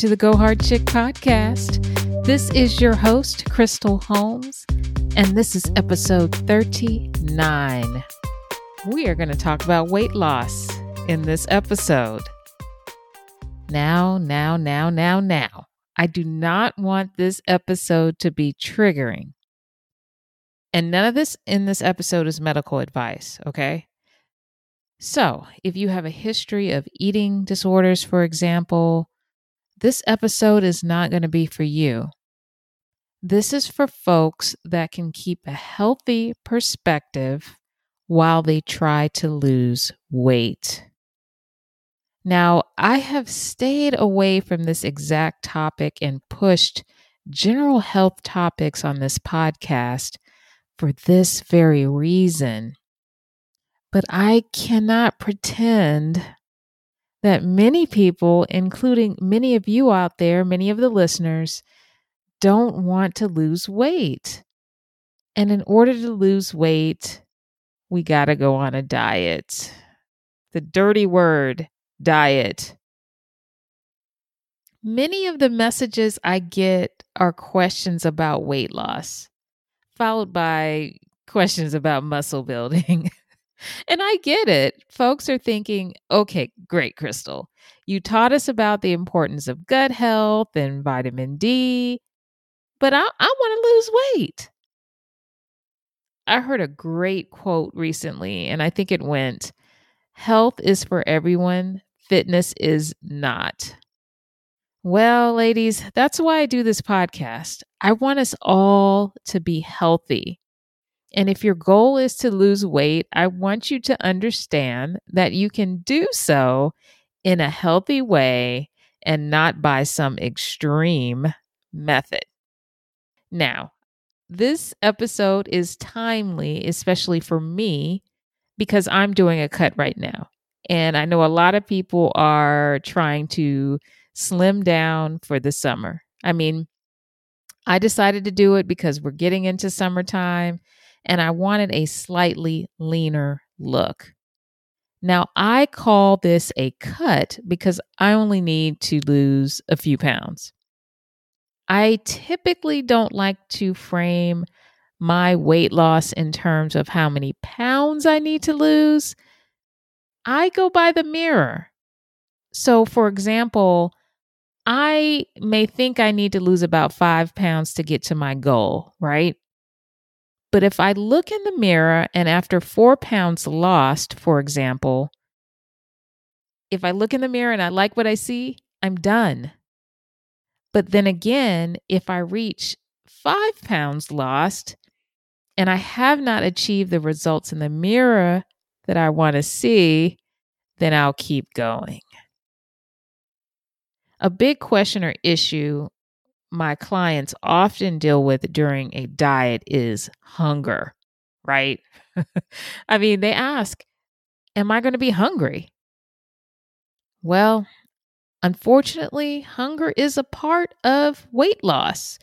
To the Go Hard Chick podcast. This is your host, Crystal Holmes, and this is episode 39. We are going to talk about weight loss in this episode. Now, now, now, now, now. I do not want this episode to be triggering. And none of this in this episode is medical advice, okay? So, if you have a history of eating disorders, for example, this episode is not going to be for you. This is for folks that can keep a healthy perspective while they try to lose weight. Now, I have stayed away from this exact topic and pushed general health topics on this podcast for this very reason. But I cannot pretend that many people, including many of you out there, many of the listeners, don't want to lose weight. And in order to lose weight, we got to go on a diet. The dirty word, diet. Many of the messages I get are questions about weight loss, followed by questions about muscle building. And I get it. Folks are thinking, okay, great, Crystal. You taught us about the importance of gut health and vitamin D, but I, I want to lose weight. I heard a great quote recently, and I think it went Health is for everyone, fitness is not. Well, ladies, that's why I do this podcast. I want us all to be healthy. And if your goal is to lose weight, I want you to understand that you can do so in a healthy way and not by some extreme method. Now, this episode is timely, especially for me, because I'm doing a cut right now. And I know a lot of people are trying to slim down for the summer. I mean, I decided to do it because we're getting into summertime and I wanted a slightly leaner look. Now, I call this a cut because I only need to lose a few pounds. I typically don't like to frame my weight loss in terms of how many pounds I need to lose. I go by the mirror. So, for example, I may think I need to lose about five pounds to get to my goal, right? But if I look in the mirror and after four pounds lost, for example, if I look in the mirror and I like what I see, I'm done. But then again, if I reach five pounds lost and I have not achieved the results in the mirror that I want to see, then I'll keep going. A big question or issue my clients often deal with during a diet is hunger, right? I mean, they ask, Am I going to be hungry? Well, unfortunately, hunger is a part of weight loss.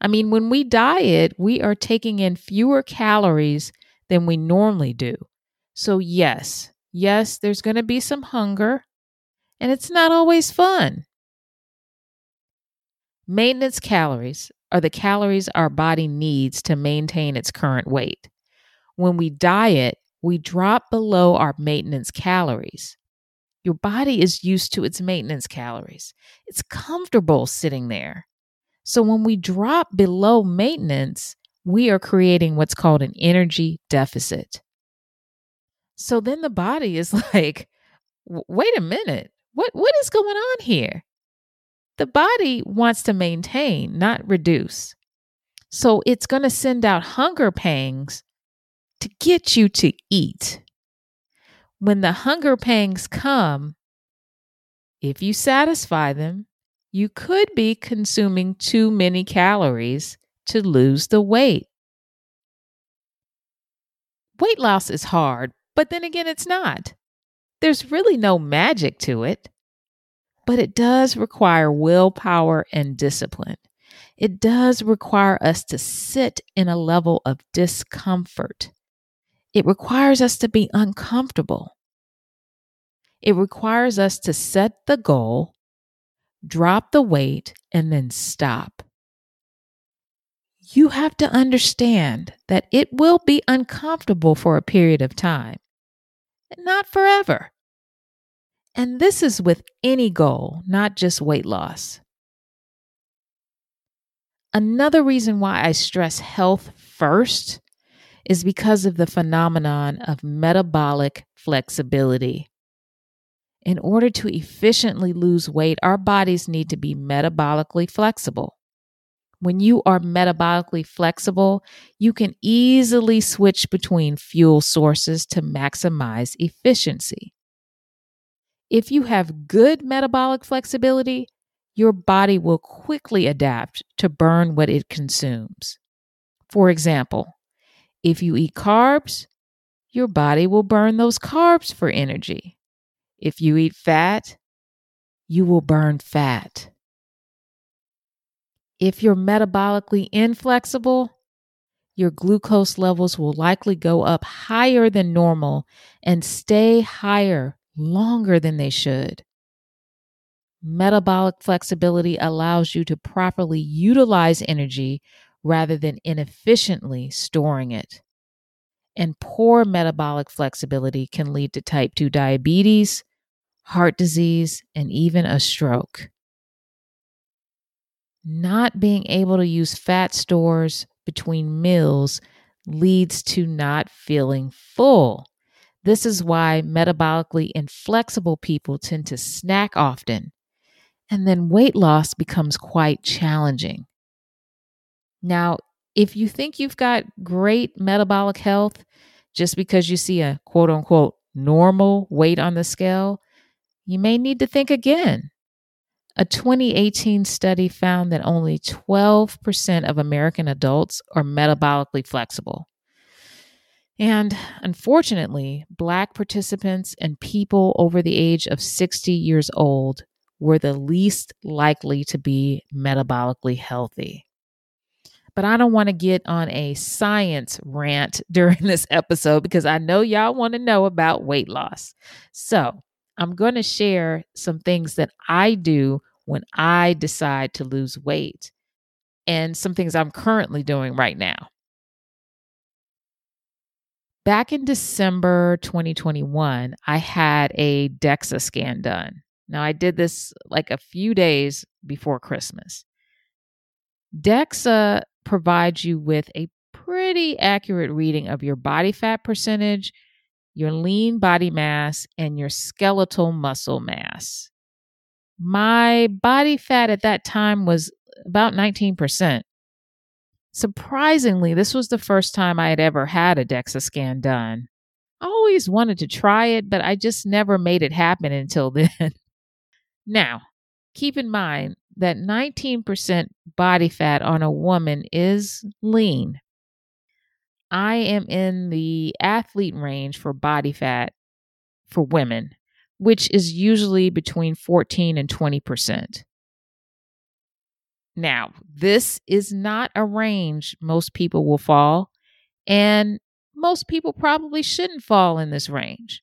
I mean, when we diet, we are taking in fewer calories than we normally do. So, yes, yes, there's going to be some hunger, and it's not always fun. Maintenance calories are the calories our body needs to maintain its current weight. When we diet, we drop below our maintenance calories. Your body is used to its maintenance calories. It's comfortable sitting there. So when we drop below maintenance, we are creating what's called an energy deficit. So then the body is like, wait a minute, what, what is going on here? The body wants to maintain, not reduce. So it's going to send out hunger pangs to get you to eat. When the hunger pangs come, if you satisfy them, you could be consuming too many calories to lose the weight. Weight loss is hard, but then again, it's not. There's really no magic to it but it does require willpower and discipline. It does require us to sit in a level of discomfort. It requires us to be uncomfortable. It requires us to set the goal, drop the weight, and then stop. You have to understand that it will be uncomfortable for a period of time, not forever. And this is with any goal, not just weight loss. Another reason why I stress health first is because of the phenomenon of metabolic flexibility. In order to efficiently lose weight, our bodies need to be metabolically flexible. When you are metabolically flexible, you can easily switch between fuel sources to maximize efficiency. If you have good metabolic flexibility, your body will quickly adapt to burn what it consumes. For example, if you eat carbs, your body will burn those carbs for energy. If you eat fat, you will burn fat. If you're metabolically inflexible, your glucose levels will likely go up higher than normal and stay higher longer than they should. Metabolic flexibility allows you to properly utilize energy rather than inefficiently storing it. And poor metabolic flexibility can lead to type 2 diabetes, heart disease, and even a stroke. Not being able to use fat stores between meals leads to not feeling full. This is why metabolically inflexible people tend to snack often and then weight loss becomes quite challenging. Now, if you think you've got great metabolic health just because you see a quote unquote normal weight on the scale, you may need to think again. A 2018 study found that only 12% of American adults are metabolically flexible. And unfortunately, Black participants and people over the age of 60 years old were the least likely to be metabolically healthy. But I don't want to get on a science rant during this episode because I know y'all want to know about weight loss. So I'm going to share some things that I do when I decide to lose weight and some things I'm currently doing right now. Back in December 2021, I had a DEXA scan done. Now, I did this like a few days before Christmas. DEXA provides you with a pretty accurate reading of your body fat percentage, your lean body mass, and your skeletal muscle mass. My body fat at that time was about 19%. Surprisingly, this was the first time I had ever had a DEXA scan done. I always wanted to try it, but I just never made it happen until then. Now, keep in mind that 19% body fat on a woman is lean. I am in the athlete range for body fat for women, which is usually between 14 and 20%. Now, this is not a range most people will fall, and most people probably shouldn't fall in this range.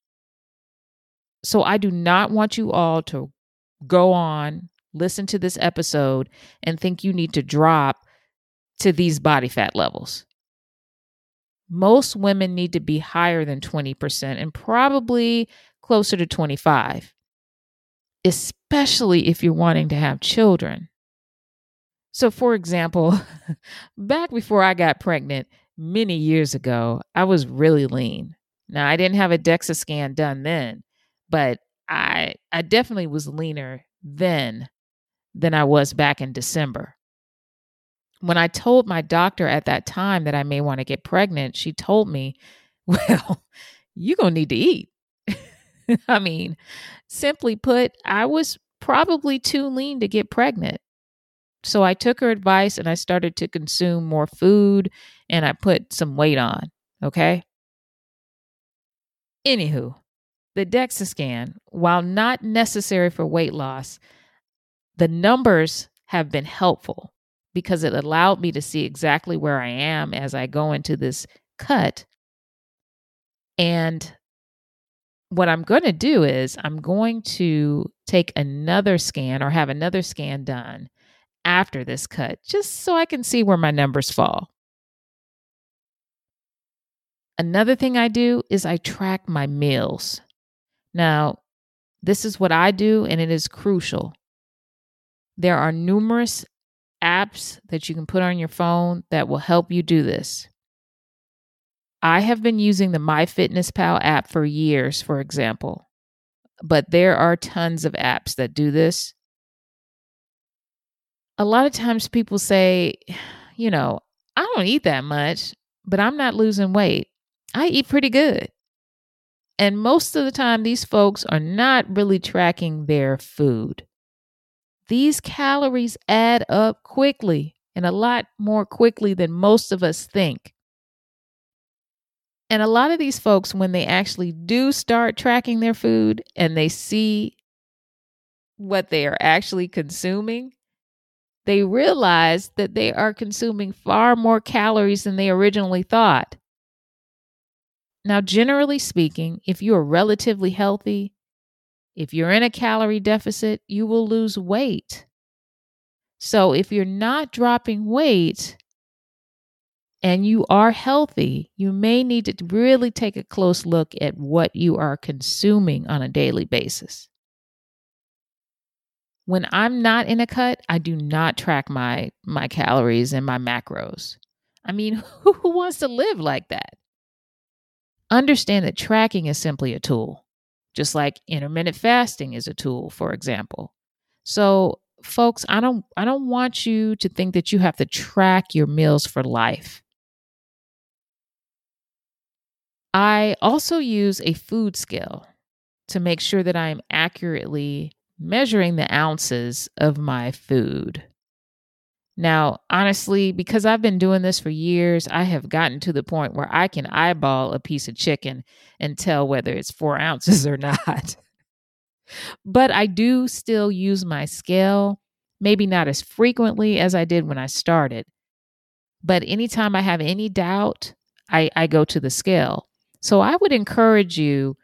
So, I do not want you all to go on, listen to this episode, and think you need to drop to these body fat levels. Most women need to be higher than 20% and probably closer to 25, especially if you're wanting to have children. So, for example, back before I got pregnant many years ago, I was really lean. Now, I didn't have a DEXA scan done then, but I I definitely was leaner then than I was back in December. When I told my doctor at that time that I may want to get pregnant, she told me, "Well, you're going to need to eat." I mean, simply put, I was probably too lean to get pregnant. So I took her advice and I started to consume more food and I put some weight on. Okay. Anywho, the DEXA scan, while not necessary for weight loss, the numbers have been helpful because it allowed me to see exactly where I am as I go into this cut. And what I'm going to do is I'm going to take another scan or have another scan done after this cut, just so I can see where my numbers fall. Another thing I do is I track my meals. Now, this is what I do, and it is crucial. There are numerous apps that you can put on your phone that will help you do this. I have been using the MyFitnessPal app for years, for example, but there are tons of apps that do this. A lot of times people say, you know, I don't eat that much, but I'm not losing weight. I eat pretty good. And most of the time, these folks are not really tracking their food. These calories add up quickly and a lot more quickly than most of us think. And a lot of these folks, when they actually do start tracking their food and they see what they are actually consuming, they realize that they are consuming far more calories than they originally thought. Now, generally speaking, if you are relatively healthy, if you're in a calorie deficit, you will lose weight. So, if you're not dropping weight, and you are healthy, you may need to really take a close look at what you are consuming on a daily basis. When I'm not in a cut, I do not track my my calories and my macros. I mean, who wants to live like that? Understand that tracking is simply a tool, just like intermittent fasting is a tool, for example. So, folks, I don't I don't want you to think that you have to track your meals for life. I also use a food scale to make sure that I'm accurately measuring the ounces of my food. Now, honestly, because I've been doing this for years, I have gotten to the point where I can eyeball a piece of chicken and tell whether it's four ounces or not. but I do still use my scale, maybe not as frequently as I did when I started. But anytime I have any doubt, I, I go to the scale. So I would encourage you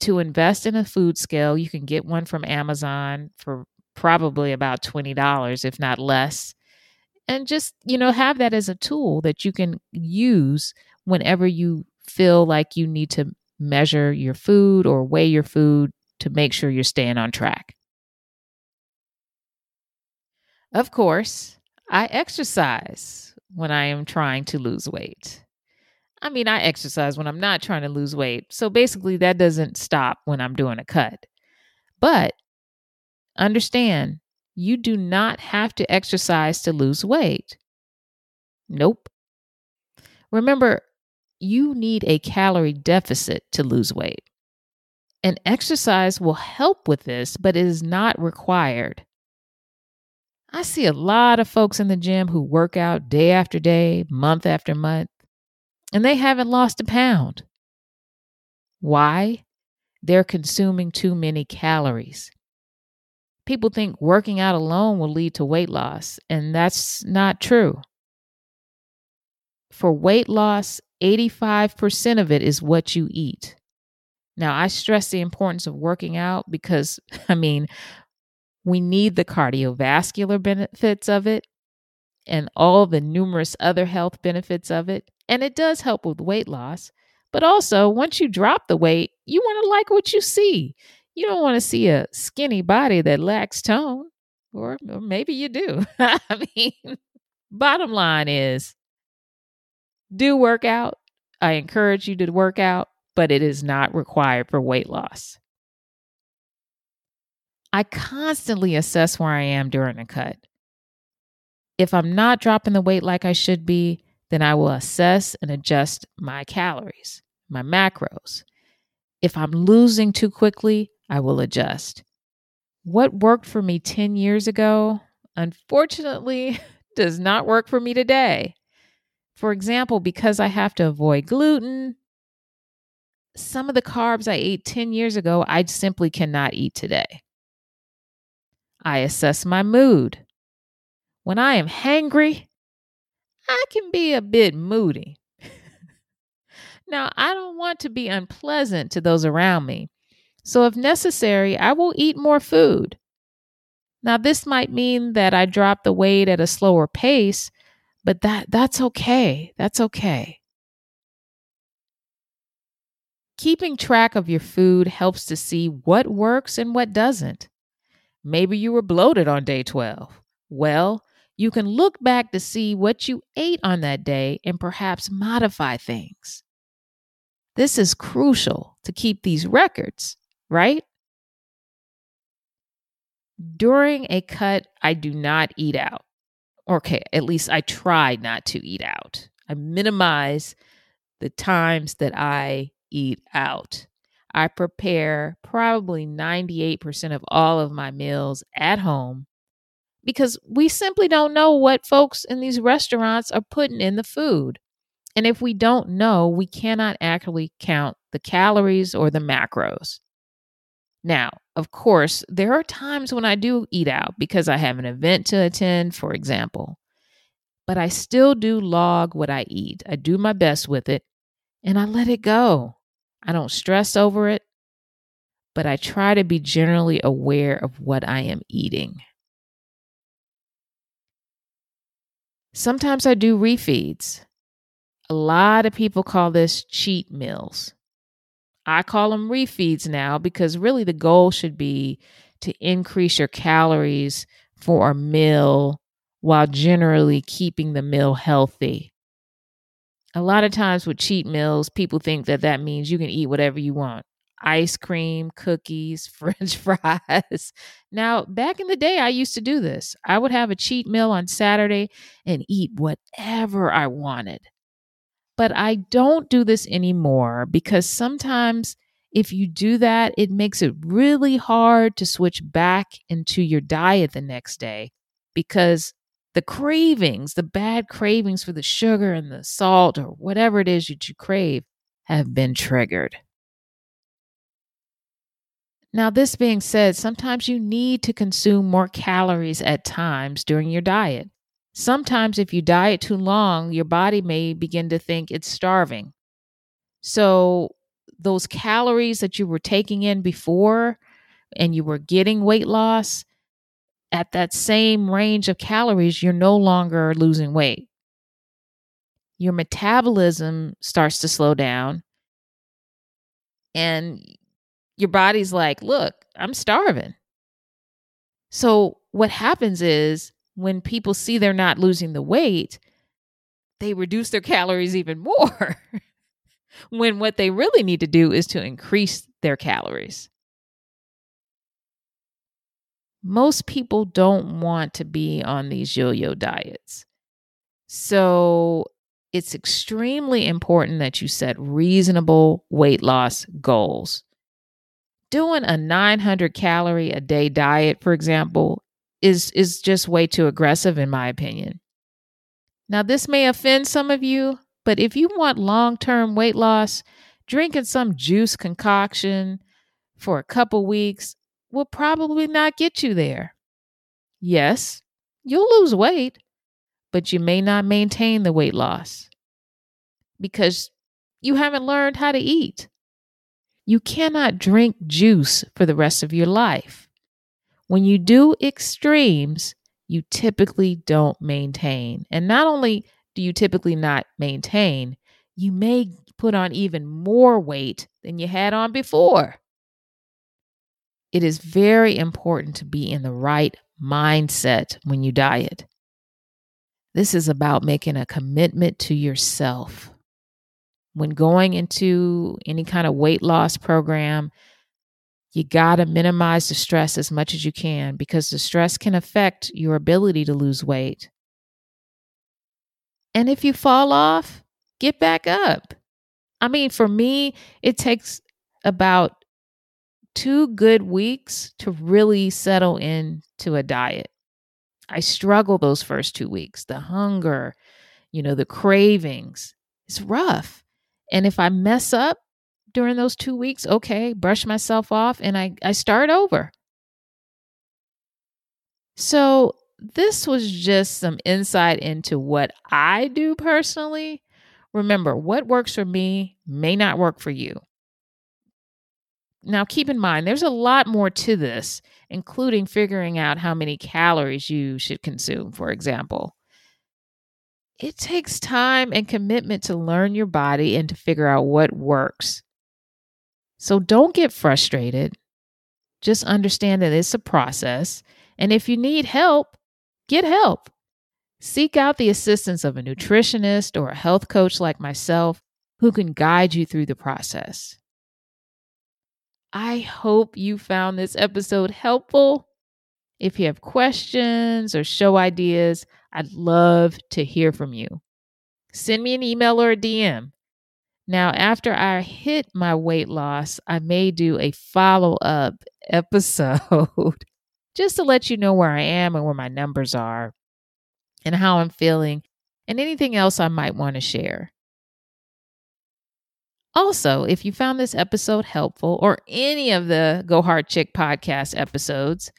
to invest in a food scale. You can get one from Amazon for probably about $20, if not less. And just, you know, have that as a tool that you can use whenever you feel like you need to measure your food or weigh your food to make sure you're staying on track. Of course, I exercise when I am trying to lose weight. I mean, I exercise when I'm not trying to lose weight. So basically, that doesn't stop when I'm doing a cut. But understand, you do not have to exercise to lose weight. Nope. Remember, you need a calorie deficit to lose weight. And exercise will help with this, but it is not required. I see a lot of folks in the gym who work out day after day, month after month, and they haven't lost a pound. Why? They're consuming too many calories. People think working out alone will lead to weight loss, and that's not true. For weight loss, 85% of it is what you eat. Now, I stress the importance of working out because, I mean, we need the cardiovascular benefits of it and all the numerous other health benefits of it. And it does help with weight loss. But also, once you drop the weight, you want to like what you see. You don't want to see a skinny body that lacks tone, or, or maybe you do. I mean, bottom line is do work out. I encourage you to work out, but it is not required for weight loss. I constantly assess where I am during a cut. If I'm not dropping the weight like I should be, then I will assess and adjust my calories, my macros. If I'm losing too quickly, I will adjust. What worked for me 10 years ago, unfortunately, does not work for me today. For example, because I have to avoid gluten, some of the carbs I ate 10 years ago, I simply cannot eat today. I assess my mood. When I am hangry, I can be a bit moody. Now, I don't want to be unpleasant to those around me. So, if necessary, I will eat more food. Now, this might mean that I drop the weight at a slower pace, but that, that's okay. That's okay. Keeping track of your food helps to see what works and what doesn't. Maybe you were bloated on day 12. Well, you can look back to see what you ate on that day and perhaps modify things. This is crucial to keep these records, right? During a cut, I do not eat out. Okay, at least I try not to eat out. I minimize the times that I eat out. I prepare probably 98% of all of my meals at home because we simply don't know what folks in these restaurants are putting in the food. And if we don't know, we cannot actually count the calories or the macros. Now, of course, there are times when I do eat out because I have an event to attend, for example. But I still do log what I eat. I do my best with it and I let it go. I don't stress over it, but I try to be generally aware of what I am eating. Sometimes I do refeeds. A lot of people call this cheat meals. I call them refeeds now because really the goal should be to increase your calories for a meal while generally keeping the meal healthy a lot of times with cheat meals, people think that that means you can eat whatever you want ice cream, cookies, french fries. Now, back in the day, I used to do this. I would have a cheat meal on Saturday and eat whatever I wanted. But I don't do this anymore because sometimes if you do that, it makes it really hard to switch back into your diet the next day because the cravings, the bad cravings for the sugar and the salt or whatever it is that you crave have been triggered. Now, this being said, sometimes you need to consume more calories at times during your diet. Sometimes, if you diet too long, your body may begin to think it's starving. So, those calories that you were taking in before and you were getting weight loss, at that same range of calories, you're no longer losing weight. Your metabolism starts to slow down, and your body's like, Look, I'm starving. So, what happens is when people see they're not losing the weight, they reduce their calories even more. when what they really need to do is to increase their calories most people don't want to be on these yo yo diets. So it's extremely important that you set reasonable weight loss goals. Doing a 900 calorie a day diet, for example, is, is just way too aggressive, in my opinion. Now, this may offend some of you, but if you want long term weight loss, drinking some juice concoction for a couple weeks will probably not get you there. Yes, you'll lose weight, but you may not maintain the weight loss because you haven't learned how to eat. You cannot drink juice for the rest of your life. When you do extremes, you typically don't maintain. And not only do you typically not maintain, you may put on even more weight than you had on before it is very important to be in the right mindset when you diet. This is about making a commitment to yourself. When going into any kind of weight loss program, you got to minimize the stress as much as you can because the stress can affect your ability to lose weight. And if you fall off, get back up. I mean, for me, it takes about two good weeks to really settle into a diet. I struggle those first two weeks. The hunger, you know, the cravings. It's rough. And if I mess up during those two weeks, okay, brush myself off and I, I start over. So, this was just some insight into what I do personally Remember, what works for me may not work for you. Now, keep in mind, there's a lot more to this, including figuring out how many calories you should consume, for example. It takes time and commitment to learn your body and to figure out what works. So don't get frustrated. Just understand that it's a process. And if you need help, get help. Seek out the assistance of a nutritionist or a health coach like myself who can guide you through the process. I hope you found this episode helpful. If you have questions or show ideas, I'd love to hear from you. Send me an email or a DM. Now, after I hit my weight loss, I may do a follow up episode just to let you know where I am and where my numbers are and how I'm feeling and anything else I might want to share. Also, if you found this episode helpful or any of the Go Hard Chick podcast episodes,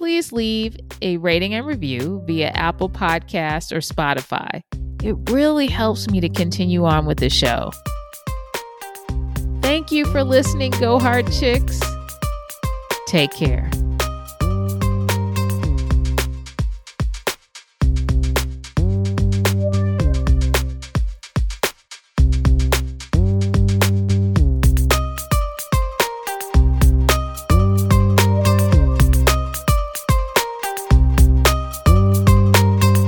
please leave a rating and review via Apple Podcasts or Spotify. It really helps me to continue on with the show. Thank you for listening, Go Hard Chicks. Take care.